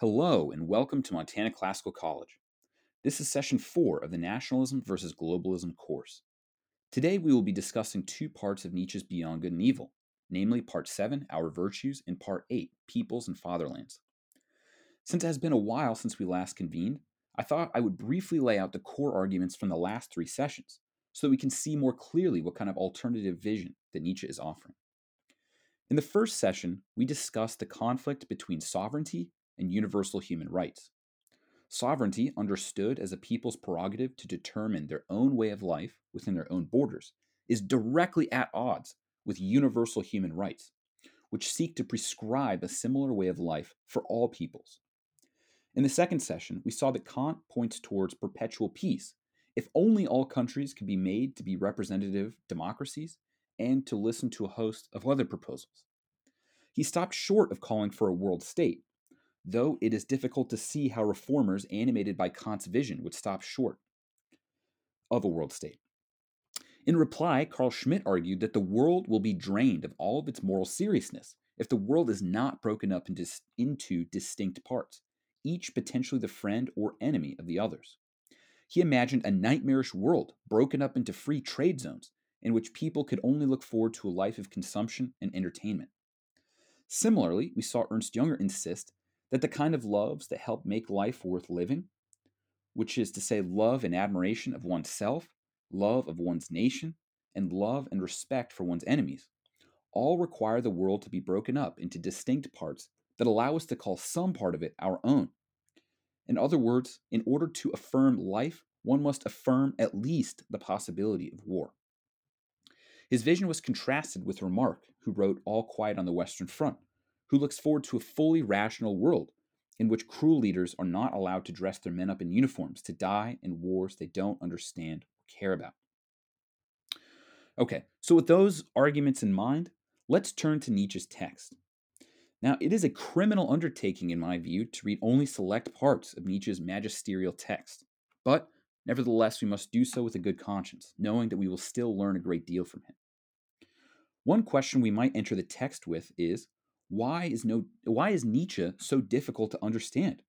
Hello, and welcome to Montana Classical College. This is session four of the Nationalism versus Globalism course. Today we will be discussing two parts of Nietzsche's Beyond Good and Evil, namely Part 7, Our Virtues, and Part 8, Peoples and Fatherlands. Since it has been a while since we last convened, I thought I would briefly lay out the core arguments from the last three sessions so that we can see more clearly what kind of alternative vision that Nietzsche is offering. In the first session, we discussed the conflict between sovereignty and universal human rights. Sovereignty, understood as a people's prerogative to determine their own way of life within their own borders, is directly at odds with universal human rights, which seek to prescribe a similar way of life for all peoples. In the second session, we saw that Kant points towards perpetual peace if only all countries could be made to be representative democracies and to listen to a host of other proposals. He stopped short of calling for a world state, though it is difficult to see how reformers animated by Kant's vision would stop short of a world state. In reply, Carl Schmitt argued that the world will be drained of all of its moral seriousness if the world is not broken up into, into distinct parts, each potentially the friend or enemy of the others. He imagined a nightmarish world broken up into free trade zones in which people could only look forward to a life of consumption and entertainment. Similarly, we saw Ernst Junger insist that the kind of loves that help make life worth living, which is to say, love and admiration of oneself, love of one's nation, and love and respect for one's enemies, all require the world to be broken up into distinct parts that allow us to call some part of it our own. In other words, in order to affirm life, one must affirm at least the possibility of war. His vision was contrasted with Remarque, who wrote All Quiet on the Western Front, who looks forward to a fully rational world in which cruel leaders are not allowed to dress their men up in uniforms to die in wars they don't understand or care about. Okay, so with those arguments in mind, let's turn to Nietzsche's text. Now, it is a criminal undertaking, in my view, to read only select parts of Nietzsche's magisterial text, but nevertheless, we must do so with a good conscience, knowing that we will still learn a great deal from him. One question we might enter the text with is why is no why is Nietzsche so difficult to understand?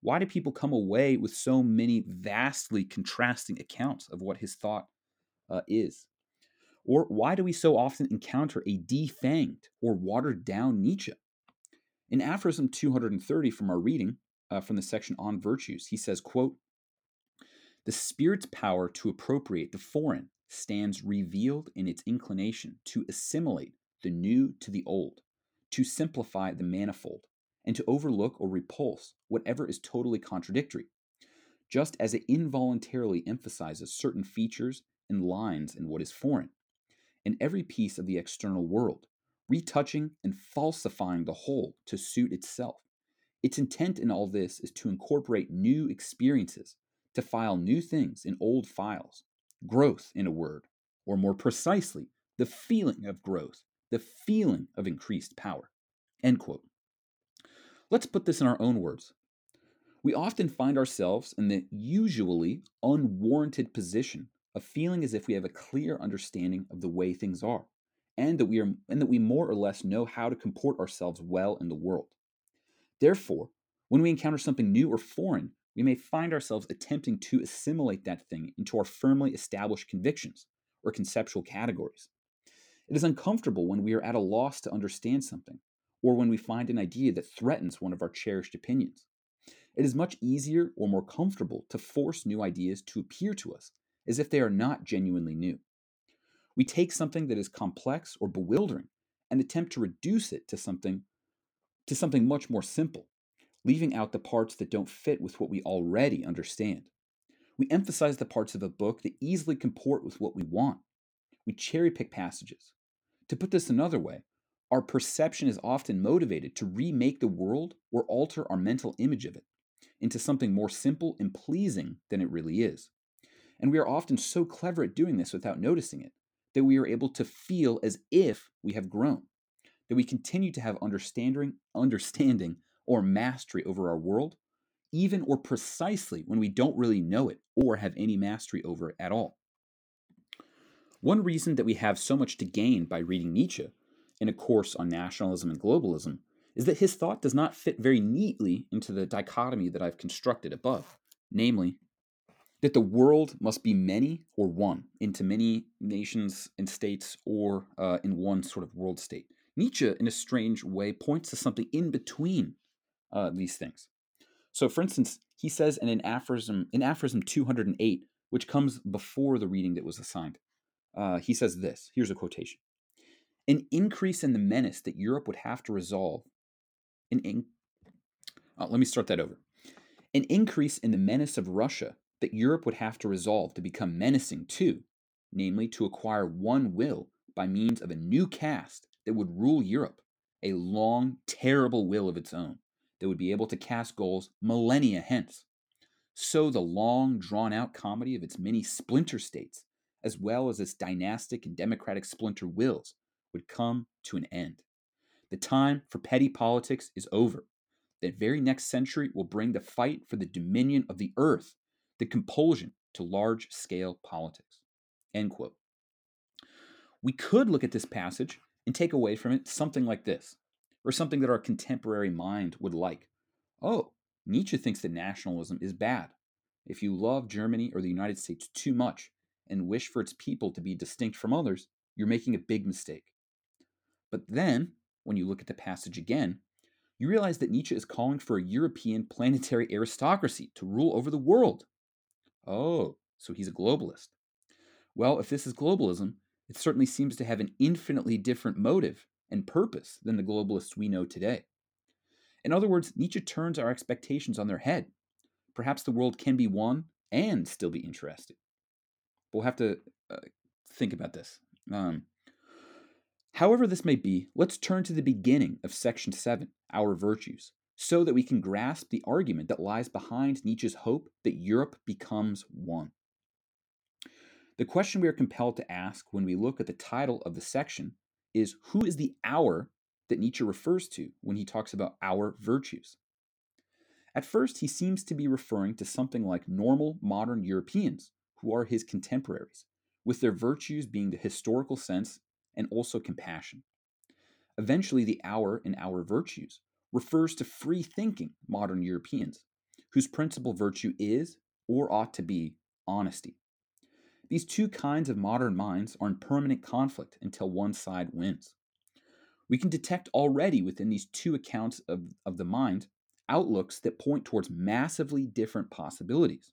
Why do people come away with so many vastly contrasting accounts of what his thought uh, is? Or why do we so often encounter a defanged or watered down Nietzsche? In aphorism 230 from our reading uh, from the section on virtues, he says, quote, The spirit's power to appropriate the foreign stands revealed in its inclination to assimilate the new to the old, to simplify the manifold, and to overlook or repulse whatever is totally contradictory, just as it involuntarily emphasizes certain features and lines in what is foreign, in every piece of the external world, retouching and falsifying the whole to suit itself. Its intent in all this is to incorporate new experiences, to file new things in old files, growth, in a word, or more precisely, the feeling of growth the feeling of increased power. End quote. Let's put this in our own words. We often find ourselves in the usually unwarranted position of feeling as if we have a clear understanding of the way things are, and that we are and that we more or less know how to comport ourselves well in the world. Therefore, when we encounter something new or foreign, we may find ourselves attempting to assimilate that thing into our firmly established convictions or conceptual categories. It is uncomfortable when we are at a loss to understand something, or when we find an idea that threatens one of our cherished opinions. It is much easier or more comfortable to force new ideas to appear to us as if they are not genuinely new. We take something that is complex or bewildering and attempt to reduce it to something to something much more simple, leaving out the parts that don't fit with what we already understand. We emphasize the parts of a book that easily comport with what we want. We cherry pick passages, to put this another way, our perception is often motivated to remake the world or alter our mental image of it into something more simple and pleasing than it really is. And we are often so clever at doing this without noticing it that we are able to feel as if we have grown, that we continue to have understanding, understanding or mastery over our world, even or precisely when we don't really know it or have any mastery over it at all. One reason that we have so much to gain by reading Nietzsche in a course on nationalism and globalism is that his thought does not fit very neatly into the dichotomy that I've constructed above, namely, that the world must be many or one into many nations and states or uh, in one sort of world state. Nietzsche, in a strange way, points to something in between uh, these things. So, for instance, he says in an aphorism, in aphorism 208, which comes before the reading that was assigned, uh, he says this. Here's a quotation: "An increase in the menace that Europe would have to resolve. An in- oh, let me start that over. An increase in the menace of Russia that Europe would have to resolve to become menacing too, namely to acquire one will by means of a new caste that would rule Europe, a long, terrible will of its own that would be able to cast goals millennia hence. So the long, drawn out comedy of its many splinter states, as well as its dynastic and democratic splinter wills, would come to an end. The time for petty politics is over. The very next century will bring the fight for the dominion of the earth the compulsion to large scale politics. End quote. We could look at this passage and take away from it something like this, or something that our contemporary mind would like. Oh, Nietzsche thinks that nationalism is bad. If you love Germany or the United States too much and wish for its people to be distinct from others, you're making a big mistake. But then, when you look at the passage again, you realize that Nietzsche is calling for a European planetary aristocracy to rule over the world. Oh, so he's a globalist. Well, if this is globalism, it certainly seems to have an infinitely different motive and purpose than the globalists we know today. In other words, Nietzsche turns our expectations on their head. Perhaps the world can be one and still be interesting. We'll have to uh, think about this. Um, however, this may be, let's turn to the beginning of section 7, Our Virtues, so that we can grasp the argument that lies behind Nietzsche's hope that Europe becomes one. The question we are compelled to ask when we look at the title of the section is who is the our that Nietzsche refers to when he talks about our virtues? At first, he seems to be referring to something like normal modern Europeans who are his contemporaries, with their virtues being the historical sense and also compassion. Eventually, the our in our virtues refers to free thinking modern Europeans, whose principal virtue is, or ought to be, honesty. These two kinds of modern minds are in permanent conflict until one side wins. We can detect already within these two accounts of, of the mind outlooks that point towards massively different possibilities.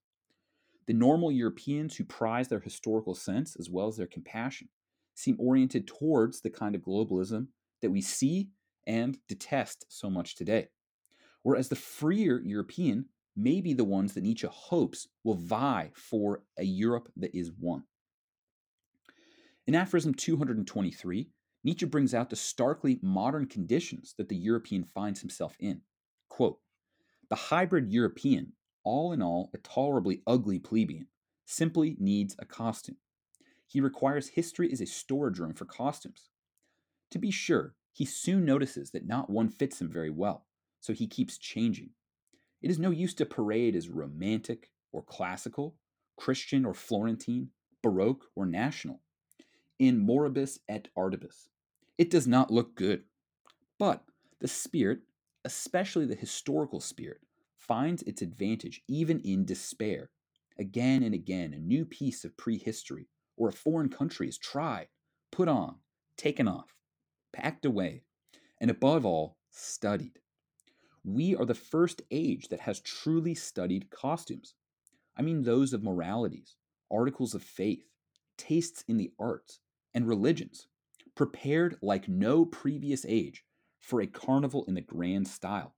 The normal Europeans who prize their historical sense as well as their compassion seem oriented towards the kind of globalism that we see and detest so much today. Whereas the freer European may be the ones that Nietzsche hopes will vie for a Europe that is one. In aphorism 223, Nietzsche brings out the starkly modern conditions that the European finds himself in. Quote, the hybrid European, all in all a tolerably ugly plebeian, simply needs a costume. He requires history as a storage room for costumes. To be sure, he soon notices that not one fits him very well, so he keeps changing. It is no use to parade as romantic or classical, Christian or Florentine, Baroque or national. In moribus et artibus. It does not look good. But the spirit, especially the historical spirit, finds its advantage even in despair. Again and again, a new piece of prehistory or a foreign country is tried, put on, taken off, packed away, and above all, studied. We are the first age that has truly studied costumes. I mean, those of moralities, articles of faith, tastes in the arts, and religions, prepared like no previous age for a carnival in the grand style,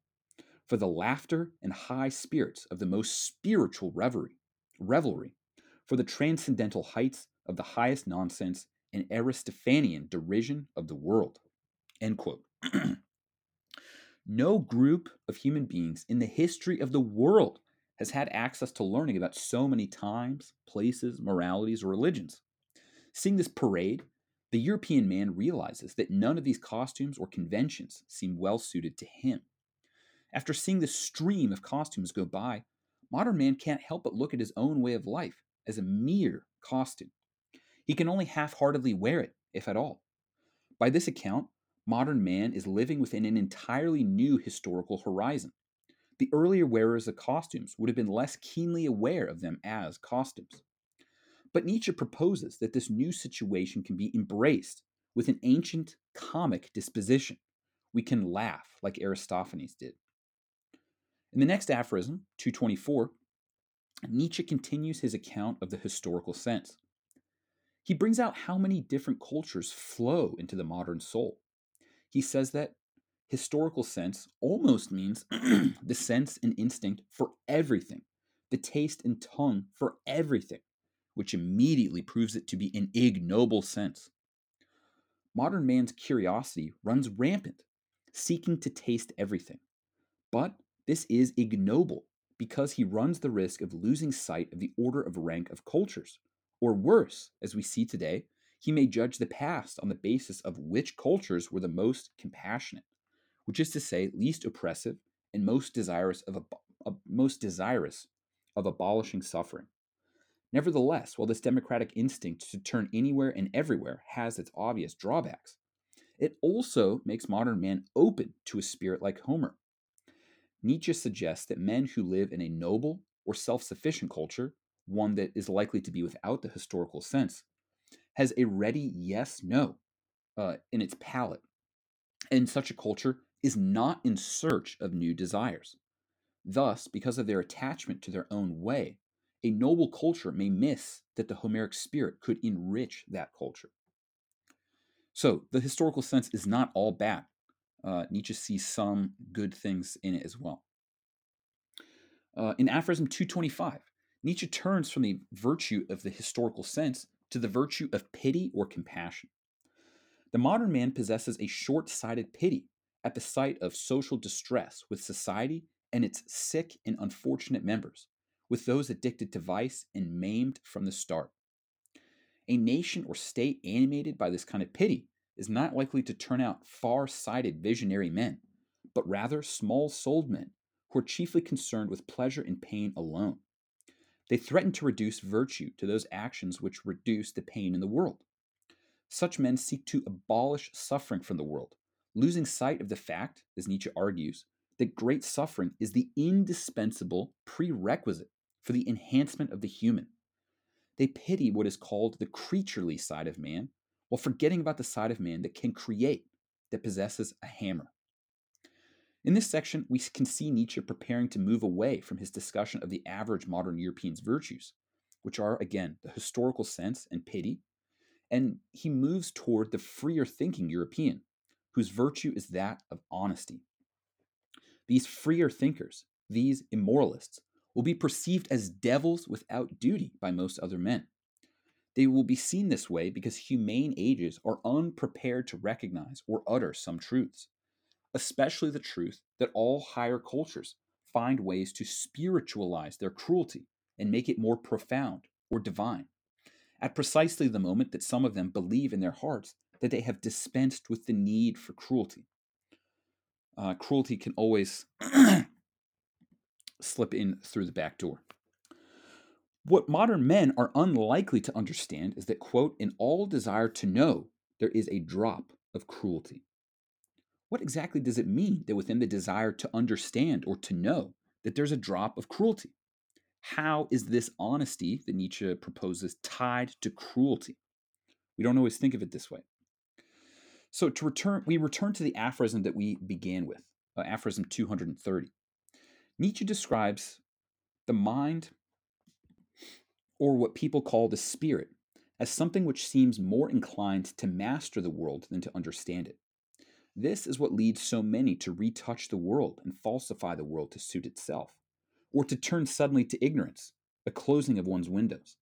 for the laughter and high spirits of the most spiritual reverie, revelry, for the transcendental heights of the highest nonsense and Aristophanian derision of the world. End quote. no group of human beings in the history of the world has had access to learning about so many times, places, moralities, or religions. Seeing this parade, the European man realizes that none of these costumes or conventions seem well suited to him. After seeing the stream of costumes go by, modern man can't help but look at his own way of life as a mere costume. He can only half heartedly wear it, if at all. By this account, Modern man is living within an entirely new historical horizon. The earlier wearers of costumes would have been less keenly aware of them as costumes. But Nietzsche proposes that this new situation can be embraced with an ancient comic disposition. We can laugh like Aristophanes did. In the next aphorism, 224, Nietzsche continues his account of the historical sense. He brings out how many different cultures flow into the modern soul. He says that historical sense almost means the sense and instinct for everything, the taste and tongue for everything, which immediately proves it to be an ignoble sense. Modern man's curiosity runs rampant, seeking to taste everything. But this is ignoble because he runs the risk of losing sight of the order of rank of cultures. Or worse, as we see today, he may judge the past on the basis of which cultures were the most compassionate, which is to say, least oppressive and most desirous of, ab- uh, most desirous of abolishing suffering. Nevertheless, while this democratic instinct to turn anywhere and everywhere has its obvious drawbacks, it also makes modern man open to a spirit like Homer. Nietzsche suggests that men who live in a noble or self sufficient culture, one that is likely to be without the historical sense, has a ready yes no uh, in its palate. And such a culture is not in search of new desires. Thus, because of their attachment to their own way, a noble culture may miss that the Homeric spirit could enrich that culture. So, the historical sense is not all bad. Uh, Nietzsche sees some good things in it as well. Uh, in Aphorism 225, Nietzsche turns from the virtue of the historical sense to the virtue of pity or compassion. The modern man possesses a short sighted pity at the sight of social distress with society and its sick and unfortunate members, with those addicted to vice and maimed from the start. A nation or state animated by this kind of pity is not likely to turn out far sighted visionary men, but rather small souled men who are chiefly concerned with pleasure and pain alone. They threaten to reduce virtue to those actions which reduce the pain in the world. Such men seek to abolish suffering from the world, losing sight of the fact, as Nietzsche argues, that great suffering is the indispensable prerequisite for the enhancement of the human. They pity what is called the creaturely side of man, while forgetting about the side of man that can create, that possesses a hammer. In this section, we can see Nietzsche preparing to move away from his discussion of the average modern European's virtues, which are, again, the historical sense and pity, and he moves toward the freer thinking European, whose virtue is that of honesty. These freer thinkers, these immoralists, will be perceived as devils without duty by most other men. They will be seen this way because humane ages are unprepared to recognize or utter some truths, especially the truth that all higher cultures find ways to spiritualize their cruelty and make it more profound or divine, at precisely the moment that some of them believe in their hearts that they have dispensed with the need for cruelty. Uh, cruelty can always slip in through the back door. What modern men are unlikely to understand is that, quote, in all desire to know, there is a drop of cruelty. What exactly does it mean that within the desire to understand or to know, that there's a drop of cruelty? How is this honesty that Nietzsche proposes tied to cruelty? We don't always think of it this way. So to return, we return to the aphorism that we began with, uh, aphorism 230. Nietzsche describes the mind, or what people call the spirit, as something which seems more inclined to master the world than to understand it. This is what leads so many to retouch the world and falsify the world to suit itself, or to turn suddenly to ignorance, a closing of one's windows,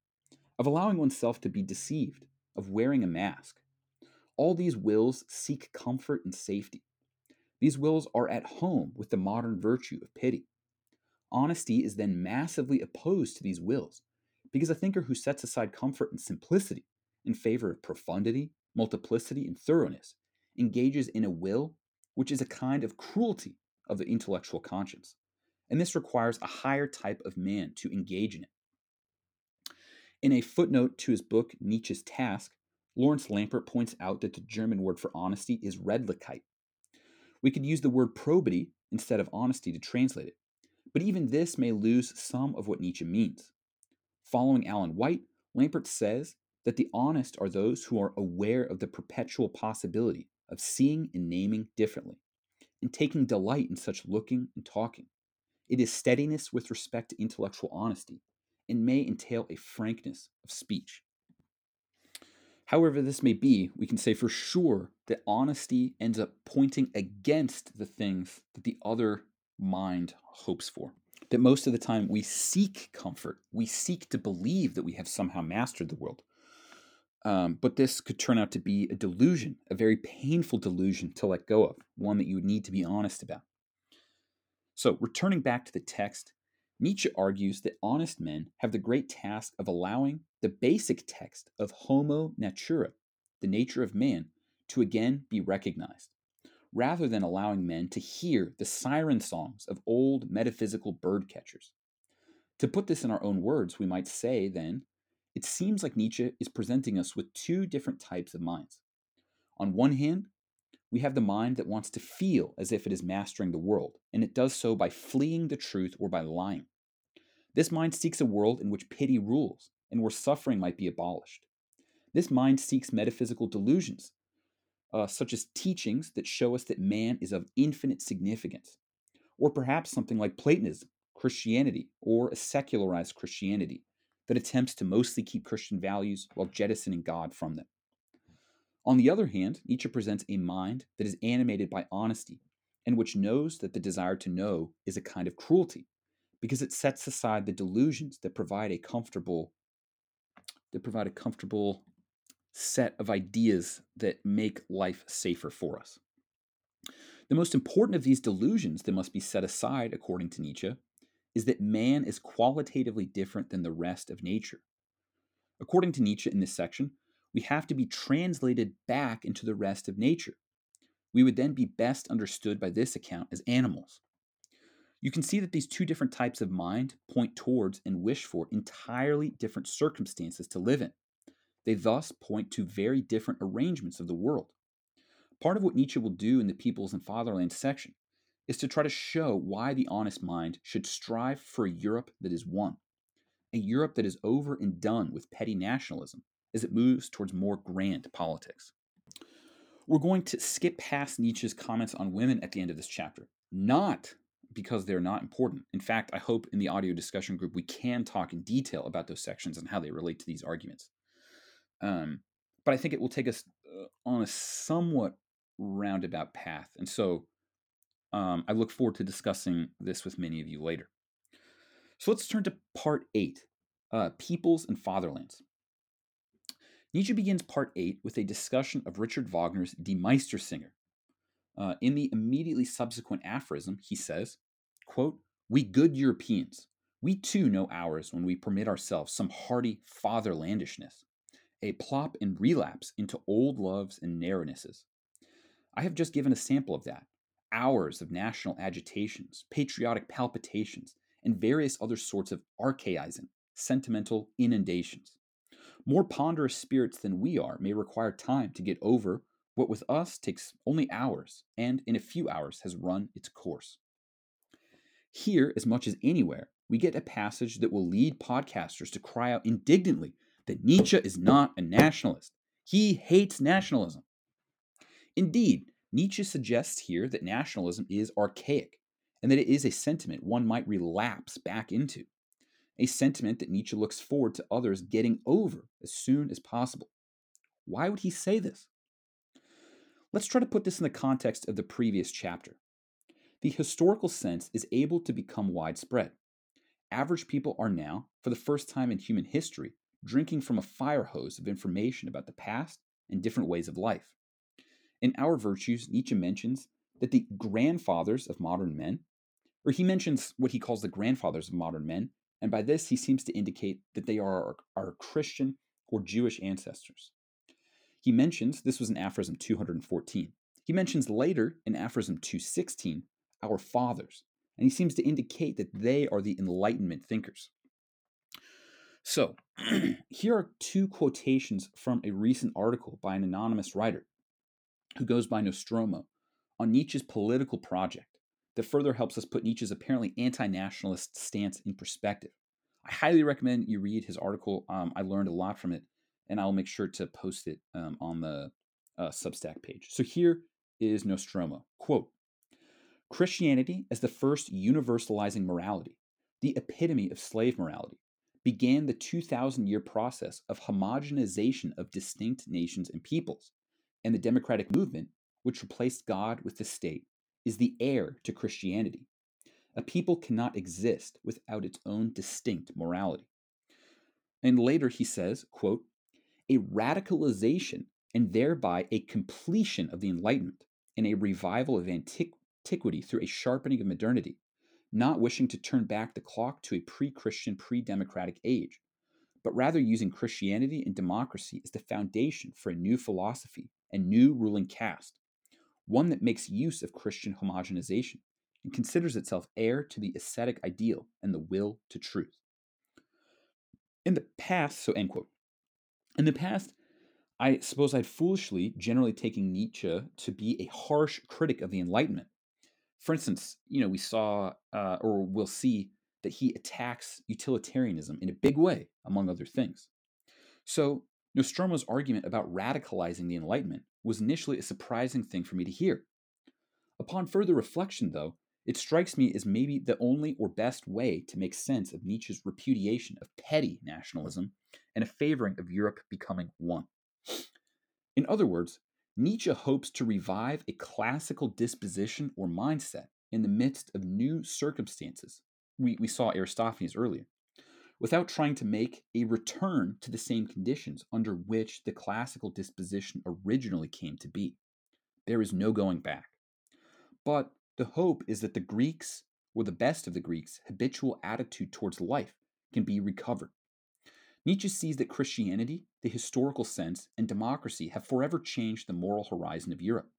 of allowing oneself to be deceived, of wearing a mask. All these wills seek comfort and safety. These wills are at home with the modern virtue of pity. Honesty is then massively opposed to these wills, because a thinker who sets aside comfort and simplicity in favor of profundity, multiplicity, and thoroughness engages in a will which is a kind of cruelty of the intellectual conscience. And this requires a higher type of man to engage in it. In a footnote to his book, Nietzsche's Task, Laurence Lampert points out that the German word for honesty is Redlichkeit. We could use the word probity instead of honesty to translate it, but even this may lose some of what Nietzsche means. Following Alan White, Lampert says that the honest are those who are aware of the perpetual possibility of seeing and naming differently, and taking delight in such looking and talking. It is steadiness with respect to intellectual honesty, and may entail a frankness of speech. However, this may be, we can say for sure that honesty ends up pointing against the things that the other mind hopes for. That most of the time we seek comfort, we seek to believe that we have somehow mastered the world. Um, but this could turn out to be a delusion, a very painful delusion to let go of, one that you would need to be honest about. So, returning back to the text, Nietzsche argues that honest men have the great task of allowing the basic text of Homo Natura, the nature of man, to again be recognized, rather than allowing men to hear the siren songs of old metaphysical bird catchers. To put this in our own words, we might say then, it seems like Nietzsche is presenting us with two different types of minds. On one hand, we have the mind that wants to feel as if it is mastering the world, and it does so by fleeing the truth or by lying. This mind seeks a world in which pity rules and where suffering might be abolished. This mind seeks metaphysical delusions, uh, such as teachings that show us that man is of infinite significance, or perhaps something like Platonism, Christianity, or a secularized Christianity that attempts to mostly keep Christian values while jettisoning God from them. On the other hand, Nietzsche presents a mind that is animated by honesty and which knows that the desire to know is a kind of cruelty because it sets aside the delusions that provide a comfortable that provide a comfortable set of ideas that make life safer for us. The most important of these delusions that must be set aside, according to Nietzsche, is that man is qualitatively different than the rest of nature. According to Nietzsche in this section, we have to be translated back into the rest of nature. We would then be best understood by this account as animals. You can see that these two different types of mind point towards and wish for entirely different circumstances to live in. They thus point to very different arrangements of the world. Part of what Nietzsche will do in the Peoples and Fatherland section is to try to show why the honest mind should strive for a Europe that is one, a Europe that is over and done with petty nationalism as it moves towards more grand politics. We're going to skip past Nietzsche's comments on women at the end of this chapter, not because they're not important. In fact, I hope in the audio discussion group we can talk in detail about those sections and how they relate to these arguments. Um, but I think it will take us uh, on a somewhat roundabout path. And so um, I look forward to discussing this with many of you later. So let's turn to part eight uh, Peoples and Fatherlands. Nietzsche begins part eight with a discussion of Richard Wagner's Die Meistersinger, uh, in the immediately subsequent aphorism, he says, quote, We good Europeans, we too know ours when we permit ourselves some hearty fatherlandishness, a plop and relapse into old loves and narrownesses. I have just given a sample of that hours of national agitations, patriotic palpitations, and various other sorts of archaizing, sentimental inundations. More ponderous spirits than we are may require time to get over what with us takes only hours and in a few hours has run its course. Here, as much as anywhere, we get a passage that will lead podcasters to cry out indignantly that Nietzsche is not a nationalist. He hates nationalism. Indeed, Nietzsche suggests here that nationalism is archaic and that it is a sentiment one might relapse back into, a sentiment that Nietzsche looks forward to others getting over as soon as possible. Why would he say this? Let's try to put this in the context of the previous chapter. The historical sense is able to become widespread. Average people are now, for the first time in human history, drinking from a fire hose of information about the past and different ways of life. In Our Virtues, Nietzsche mentions that the grandfathers of modern men, or he mentions what he calls the grandfathers of modern men, and by this he seems to indicate that they are our, our Christian or Jewish ancestors. He mentions, this was in aphorism 214. He mentions later in aphorism 216, our fathers, and he seems to indicate that they are the Enlightenment thinkers. So, here are two quotations from a recent article by an anonymous writer who goes by Nostromo on Nietzsche's political project that further helps us put Nietzsche's apparently anti nationalist stance in perspective. I highly recommend you read his article. Um, I learned a lot from it, and I'll make sure to post it um, on the uh, Substack page. So here is Nostromo quote Christianity as the first universalizing morality, the epitome of slave morality, began the 2,000 year process of homogenization of distinct nations and peoples, and the democratic movement, which replaced God with the state, is the heir to Christianity. A people cannot exist without its own distinct morality. And later he says, quote, a radicalization and thereby a completion of the Enlightenment and a revival of antiquity through a sharpening of modernity, not wishing to turn back the clock to a pre Christian, pre democratic age, but rather using Christianity and democracy as the foundation for a new philosophy and new ruling caste, one that makes use of Christian homogenization and considers itself heir to the ascetic ideal and the will to truth. In the past, so end quote. In the past, I suppose I'd foolishly generally taken Nietzsche to be a harsh critic of the Enlightenment. For instance, you know, we saw uh, or we'll see that he attacks utilitarianism in a big way, among other things. So, Nostromo's argument about radicalizing the Enlightenment was initially a surprising thing for me to hear. Upon further reflection, though, it strikes me as maybe the only or best way to make sense of Nietzsche's repudiation of petty nationalism and a favoring of Europe becoming one. In other words, Nietzsche hopes to revive a classical disposition or mindset in the midst of new circumstances. We, we saw Aristophanes earlier, without trying to make a return to the same conditions under which the classical disposition originally came to be. There is no going back. But the hope is that the Greeks, or the best of the Greeks, habitual attitude towards life can be recovered. Nietzsche sees that Christianity, the historical sense, and democracy have forever changed the moral horizon of Europe.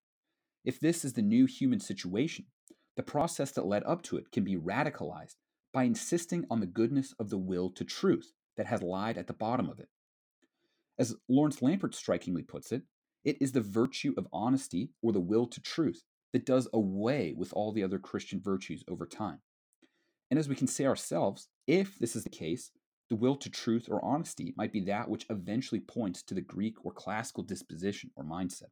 If this is the new human situation, the process that led up to it can be radicalized by insisting on the goodness of the will to truth that has lied at the bottom of it. As Laurence Lampert strikingly puts it, it is the virtue of honesty or the will to truth that does away with all the other Christian virtues over time. And as we can say ourselves, if this is the case, the will to truth or honesty might be that which eventually points to the Greek or classical disposition or mindset.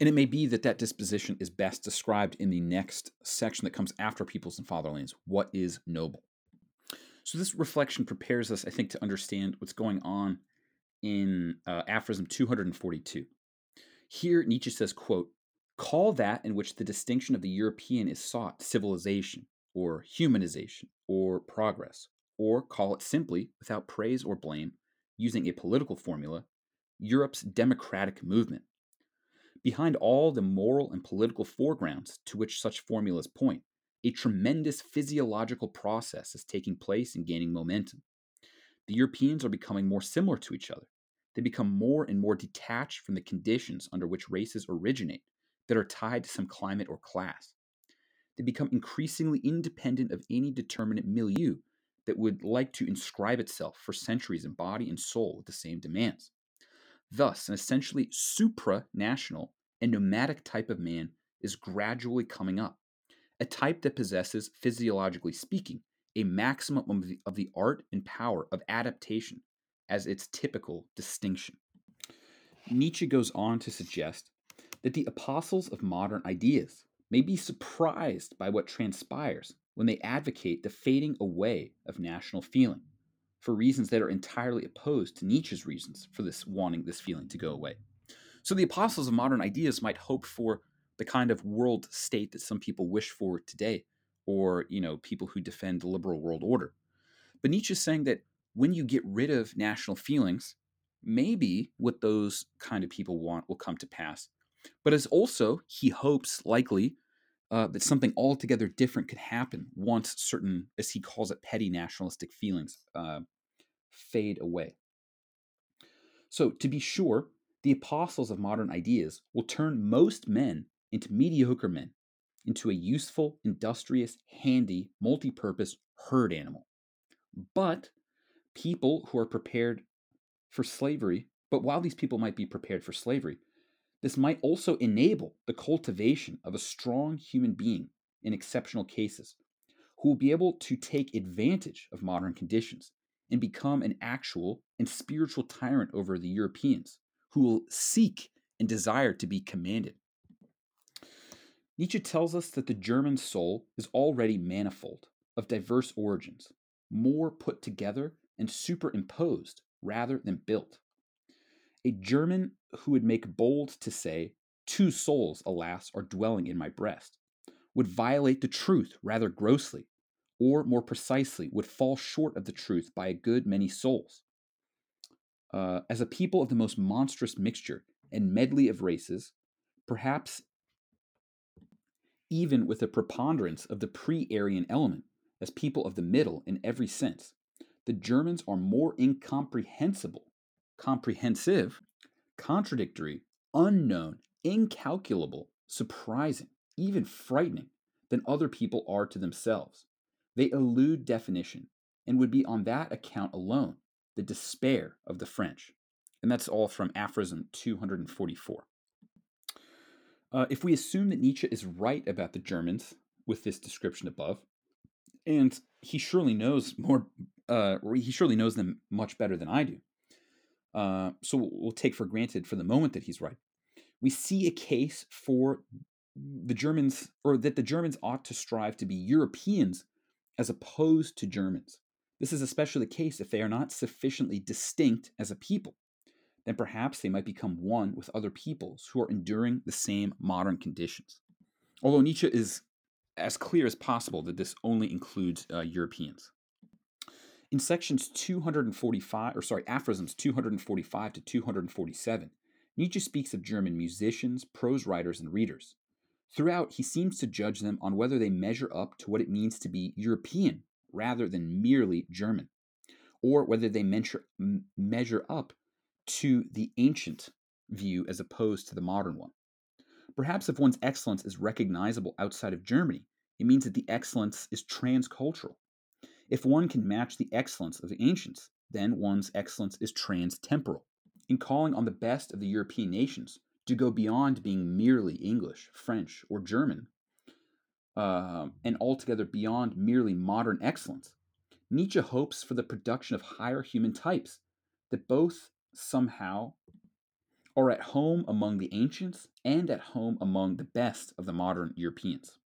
And it may be that that disposition is best described in the next section that comes after Peoples and Fatherlands What is noble? So, this reflection prepares us, I think, to understand what's going on in uh, aphorism 242. Here, Nietzsche says, quote, call that in which the distinction of the European is sought civilization, or humanization, or progress, or call it simply, without praise or blame, using a political formula, Europe's democratic movement. Behind all the moral and political foregrounds to which such formulas point, a tremendous physiological process is taking place and gaining momentum. The Europeans are becoming more similar to each other, they become more and more detached from the conditions under which races originate that are tied to some climate or class. They become increasingly independent of any determinate milieu that would like to inscribe itself for centuries in body and soul with the same demands. Thus, an essentially supranational and nomadic type of man is gradually coming up, a type that possesses, physiologically speaking, a maximum of the, of the art and power of adaptation as its typical distinction. Nietzsche goes on to suggest that the apostles of modern ideas may be surprised by what transpires when they advocate the fading away of national feeling for reasons that are entirely opposed to Nietzsche's reasons for this wanting this feeling to go away. So the apostles of modern ideas might hope for the kind of world state that some people wish for today, or you know, people who defend the liberal world order. But Nietzsche is saying that when you get rid of national feelings, maybe what those kind of people want will come to pass. But as also, he hopes likely uh, that something altogether different could happen once certain, as he calls it, petty nationalistic feelings uh, fade away. So, to be sure, the apostles of modern ideas will turn most men into mediocre men, into a useful, industrious, handy, multi purpose herd animal but people who are prepared for slavery, but while these people might be prepared for slavery, this might also enable the cultivation of a strong human being in exceptional cases who will be able to take advantage of modern conditions and become an actual and spiritual tyrant over the Europeans who will seek and desire to be commanded. Nietzsche tells us that the German soul is already manifold, of diverse origins, more put together and superimposed rather than built. A German who would make bold to say, Two souls, alas, are dwelling in my breast, would violate the truth rather grossly, or more precisely, would fall short of the truth by a good many souls. Uh, as a people of the most monstrous mixture and medley of races, perhaps even with a preponderance of the pre Aryan element, as people of the middle in every sense, the Germans are more incomprehensible, comprehensive, contradictory, unknown, incalculable, surprising, even frightening than other people are to themselves. They elude definition and would be on that account alone the despair of the French. And that's all from Aphorism 244. Uh, if we assume that Nietzsche is right about the Germans with this description above, and he surely knows more, uh, he surely knows them much better than I do. Uh, so we'll take for granted for the moment that he's right. We see a case for the Germans, or that the Germans ought to strive to be Europeans as opposed to Germans. This is especially the case if they are not sufficiently distinct as a people then perhaps they might become one with other peoples who are enduring the same modern conditions. Although Nietzsche is as clear as possible that this only includes uh, Europeans. In sections 245, or sorry, aphorisms 245 to 247, Nietzsche speaks of German musicians, prose writers, and readers. Throughout, he seems to judge them on whether they measure up to what it means to be European rather than merely German, or whether they measure, measure up to the ancient view as opposed to the modern one. Perhaps if one's excellence is recognizable outside of Germany, it means that the excellence is transcultural. If one can match the excellence of the ancients, then one's excellence is transtemporal. In calling on the best of the European nations to go beyond being merely English, French, or German, uh, and altogether beyond merely modern excellence, Nietzsche hopes for the production of higher human types that both somehow are at home among the ancients and at home among the best of the modern Europeans.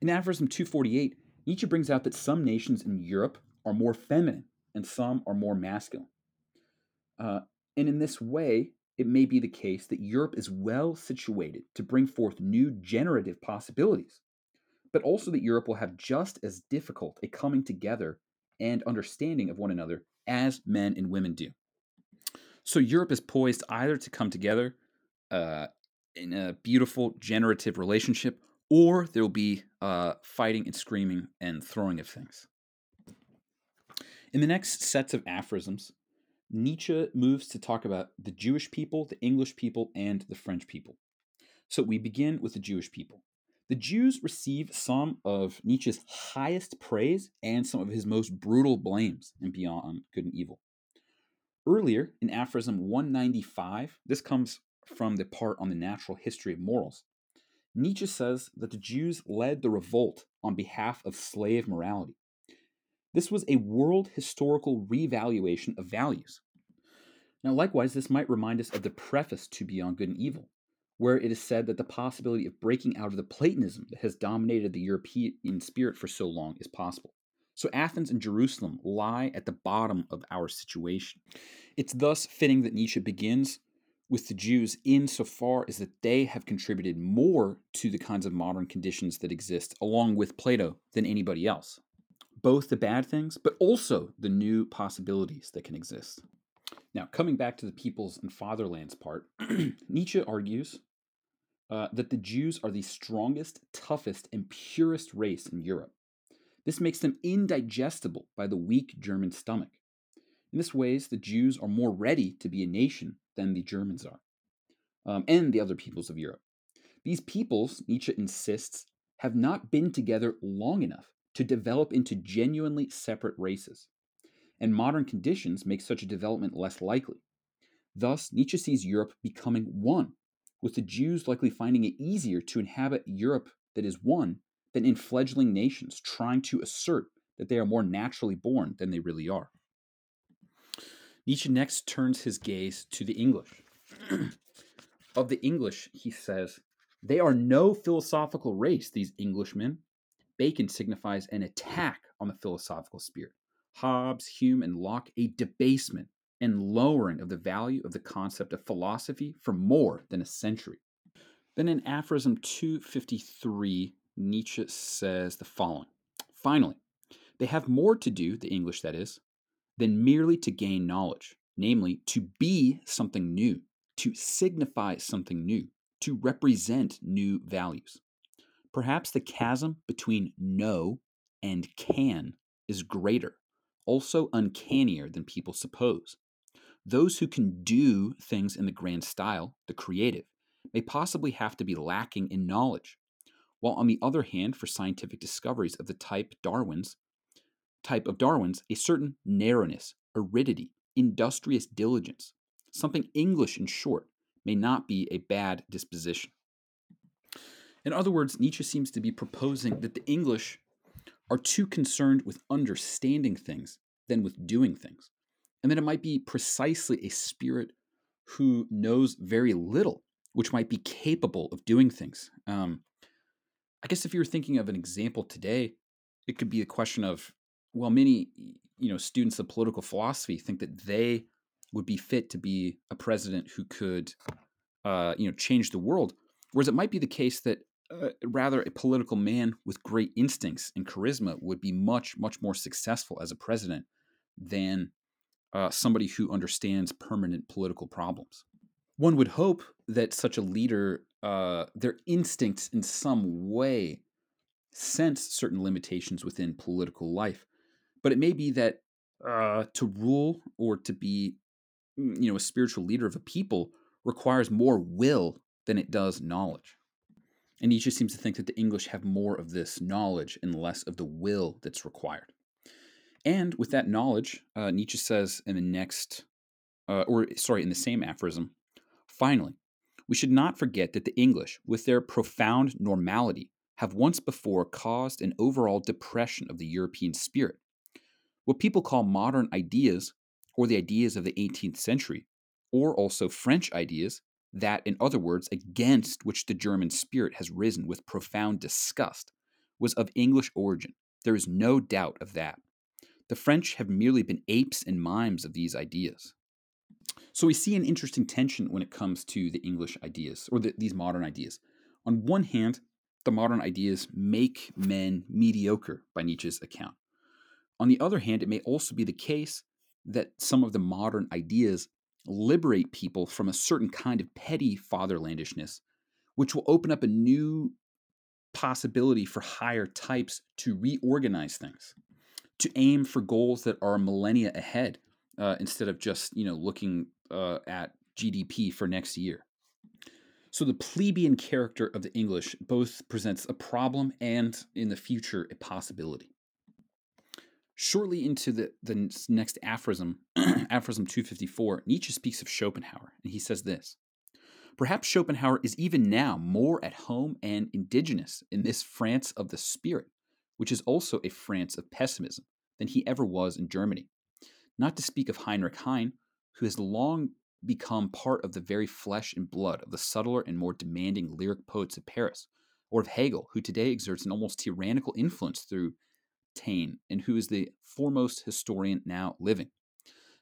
In Aphorism 248, Nietzsche brings out that some nations in Europe are more feminine and some are more masculine. Uh, and in this way, it may be the case that Europe is well situated to bring forth new generative possibilities, but also that Europe will have just as difficult a coming together and understanding of one another as men and women do. So Europe is poised either to come together uh, in a beautiful generative relationship, or there will be uh, fighting and screaming and throwing of things. In the next sets of aphorisms, Nietzsche moves to talk about the Jewish people, the English people, and the French people. So we begin with the Jewish people. The Jews receive some of Nietzsche's highest praise and some of his most brutal blames in Beyond Good and Evil. Earlier in aphorism 195, this comes from the part on the natural history of morals. Nietzsche says that the Jews led the revolt on behalf of slave morality. This was a world historical revaluation of values. Now, likewise, this might remind us of the preface to Beyond Good and Evil, where it is said that the possibility of breaking out of the Platonism that has dominated the European spirit for so long is possible. So Athens and Jerusalem lie at the bottom of our situation. It's thus fitting that Nietzsche begins with the Jews insofar as that they have contributed more to the kinds of modern conditions that exist, along with Plato, than anybody else. Both the bad things, but also the new possibilities that can exist. Now, coming back to the peoples and fatherlands part, Nietzsche argues uh, that the Jews are the strongest, toughest, and purest race in Europe. This makes them indigestible by the weak German stomach. In this ways, the Jews are more ready to be a nation than the Germans are, um, and the other peoples of Europe. These peoples, Nietzsche insists, have not been together long enough to develop into genuinely separate races. And modern conditions make such a development less likely. Thus, Nietzsche sees Europe becoming one, with the Jews likely finding it easier to inhabit Europe that is one than in fledgling nations trying to assert that they are more naturally born than they really are. Nietzsche next turns his gaze to the English. of the English, he says, they are no philosophical race, these Englishmen. Bacon signifies an attack on the philosophical spirit. Hobbes, Hume, and Locke, a debasement and lowering of the value of the concept of philosophy for more than a century. Then in Aphorism 253, Nietzsche says the following Finally, they have more to do, the English that is, than merely to gain knowledge, namely, to be something new, to signify something new, to represent new values. Perhaps the chasm between know and can is greater, also uncannier than people suppose. Those who can do things in the grand style, the creative, may possibly have to be lacking in knowledge, while on the other hand, for scientific discoveries of the type Darwin's, type of Darwin's, a certain narrowness, aridity, industrious diligence, something English in short, may not be a bad disposition. In other words, Nietzsche seems to be proposing that the English are too concerned with understanding things than with doing things and that it might be precisely a spirit who knows very little, which might be capable of doing things. Um, I guess if you were thinking of an example today, it could be a question of, well, many you know students of political philosophy think that they would be fit to be a president who could, uh, you know, change the world, whereas it might be the case that uh, rather a political man with great instincts and charisma would be much much more successful as a president than uh, somebody who understands permanent political problems. One would hope that such a leader, uh, their instincts in some way sense certain limitations within political life. But it may be that uh, to rule or to be, mm, you know, a spiritual leader of a people requires more will than it does knowledge. And Nietzsche seems to think that the English have more of this knowledge and less of the will that's required. And with that knowledge, uh, Nietzsche says in the next, uh, or sorry, in the same aphorism, finally, we should not forget that the English, with their profound normality, have once before caused an overall depression of the European spirit. What people call modern ideas, or the ideas of the 18th century, or also French ideas, that, in other words, against which the German spirit has risen with profound disgust, was of English origin. There is no doubt of that. The French have merely been apes and mimes of these ideas. So we see an interesting tension when it comes to the English ideas, or the, these modern ideas. On one hand, the modern ideas make men mediocre by Nietzsche's account. On the other hand, it may also be the case that some of the modern ideas liberate people from a certain kind of petty fatherlandishness, which will open up a new possibility for higher types to reorganize things to aim for goals that are millennia ahead uh, instead of just you know looking uh, at GDP for next year. So the plebeian character of the English both presents a problem and in the future a possibility. Shortly into the, the next aphorism, aphorism 254, Nietzsche speaks of Schopenhauer, and he says this Perhaps Schopenhauer is even now more at home and indigenous in this France of the spirit, which is also a France of pessimism, than he ever was in Germany. Not to speak of Heinrich Heine, who has long become part of the very flesh and blood of the subtler and more demanding lyric poets of Paris, or of Hegel, who today exerts an almost tyrannical influence through Taine, and who is the foremost historian now living.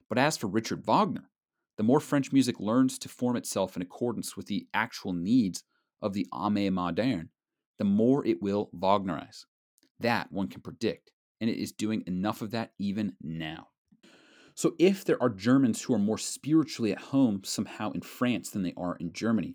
But as for Richard Wagner, the more French music learns to form itself in accordance with the actual needs of the âme moderne, the more it will Wagnerize. That one can predict, and it is doing enough of that even now. So, if there are Germans who are more spiritually at home somehow in France than they are in Germany,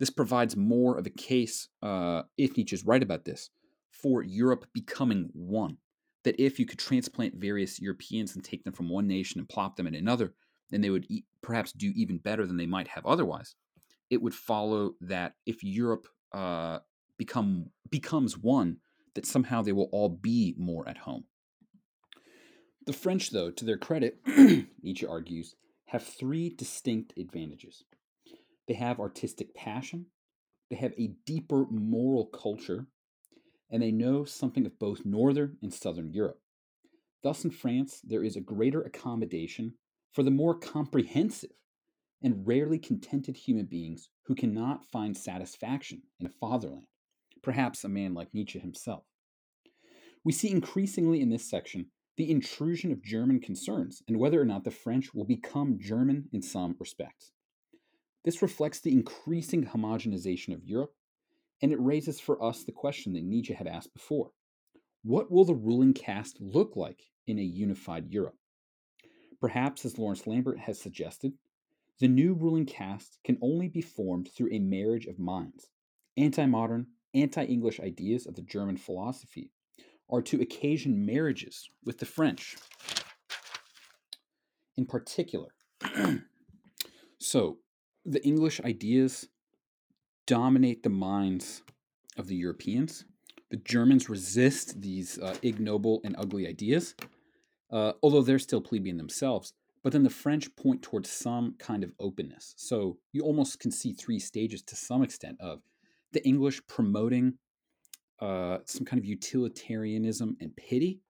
this provides more of a case, uh, if Nietzsche is right about this, for Europe becoming one. That if you could transplant various Europeans and take them from one nation and plop them in another, then they would e- perhaps do even better than they might have otherwise. It would follow that if Europe uh, become becomes one, that somehow they will all be more at home. The French, though, to their credit, Nietzsche argues, have three distinct advantages. They have artistic passion, they have a deeper moral culture, and they know something of both Northern and Southern Europe. Thus, in France, there is a greater accommodation for the more comprehensive and rarely contented human beings who cannot find satisfaction in a fatherland, perhaps a man like Nietzsche himself. We see increasingly in this section the intrusion of German concerns and whether or not the French will become German in some respects. This reflects the increasing homogenization of Europe, and it raises for us the question that Nietzsche had asked before What will the ruling caste look like in a unified Europe? Perhaps, as Laurence Lampert has suggested, the new ruling caste can only be formed through a marriage of minds. Anti modern, anti English ideas of the German philosophy are to occasion marriages with the French. In particular, so the English ideas dominate the minds of the Europeans. The Germans resist these uh, ignoble and ugly ideas, uh, although they're still plebeian themselves. But then the French point towards some kind of openness. So you almost can see three stages to some extent of the English promoting uh, some kind of utilitarianism and pity,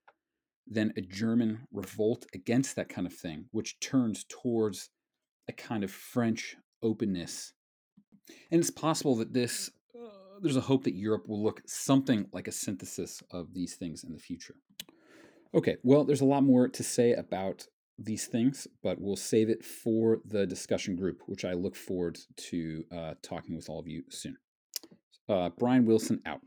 then a German revolt against that kind of thing, which turns towards a kind of French openness. And it's possible that this, uh, there's a hope that Europe will look something like a synthesis of these things in the future. Okay, well, there's a lot more to say about these things, but we'll save it for the discussion group, which I look forward to uh, talking with all of you soon. Uh, Brian Wilson out.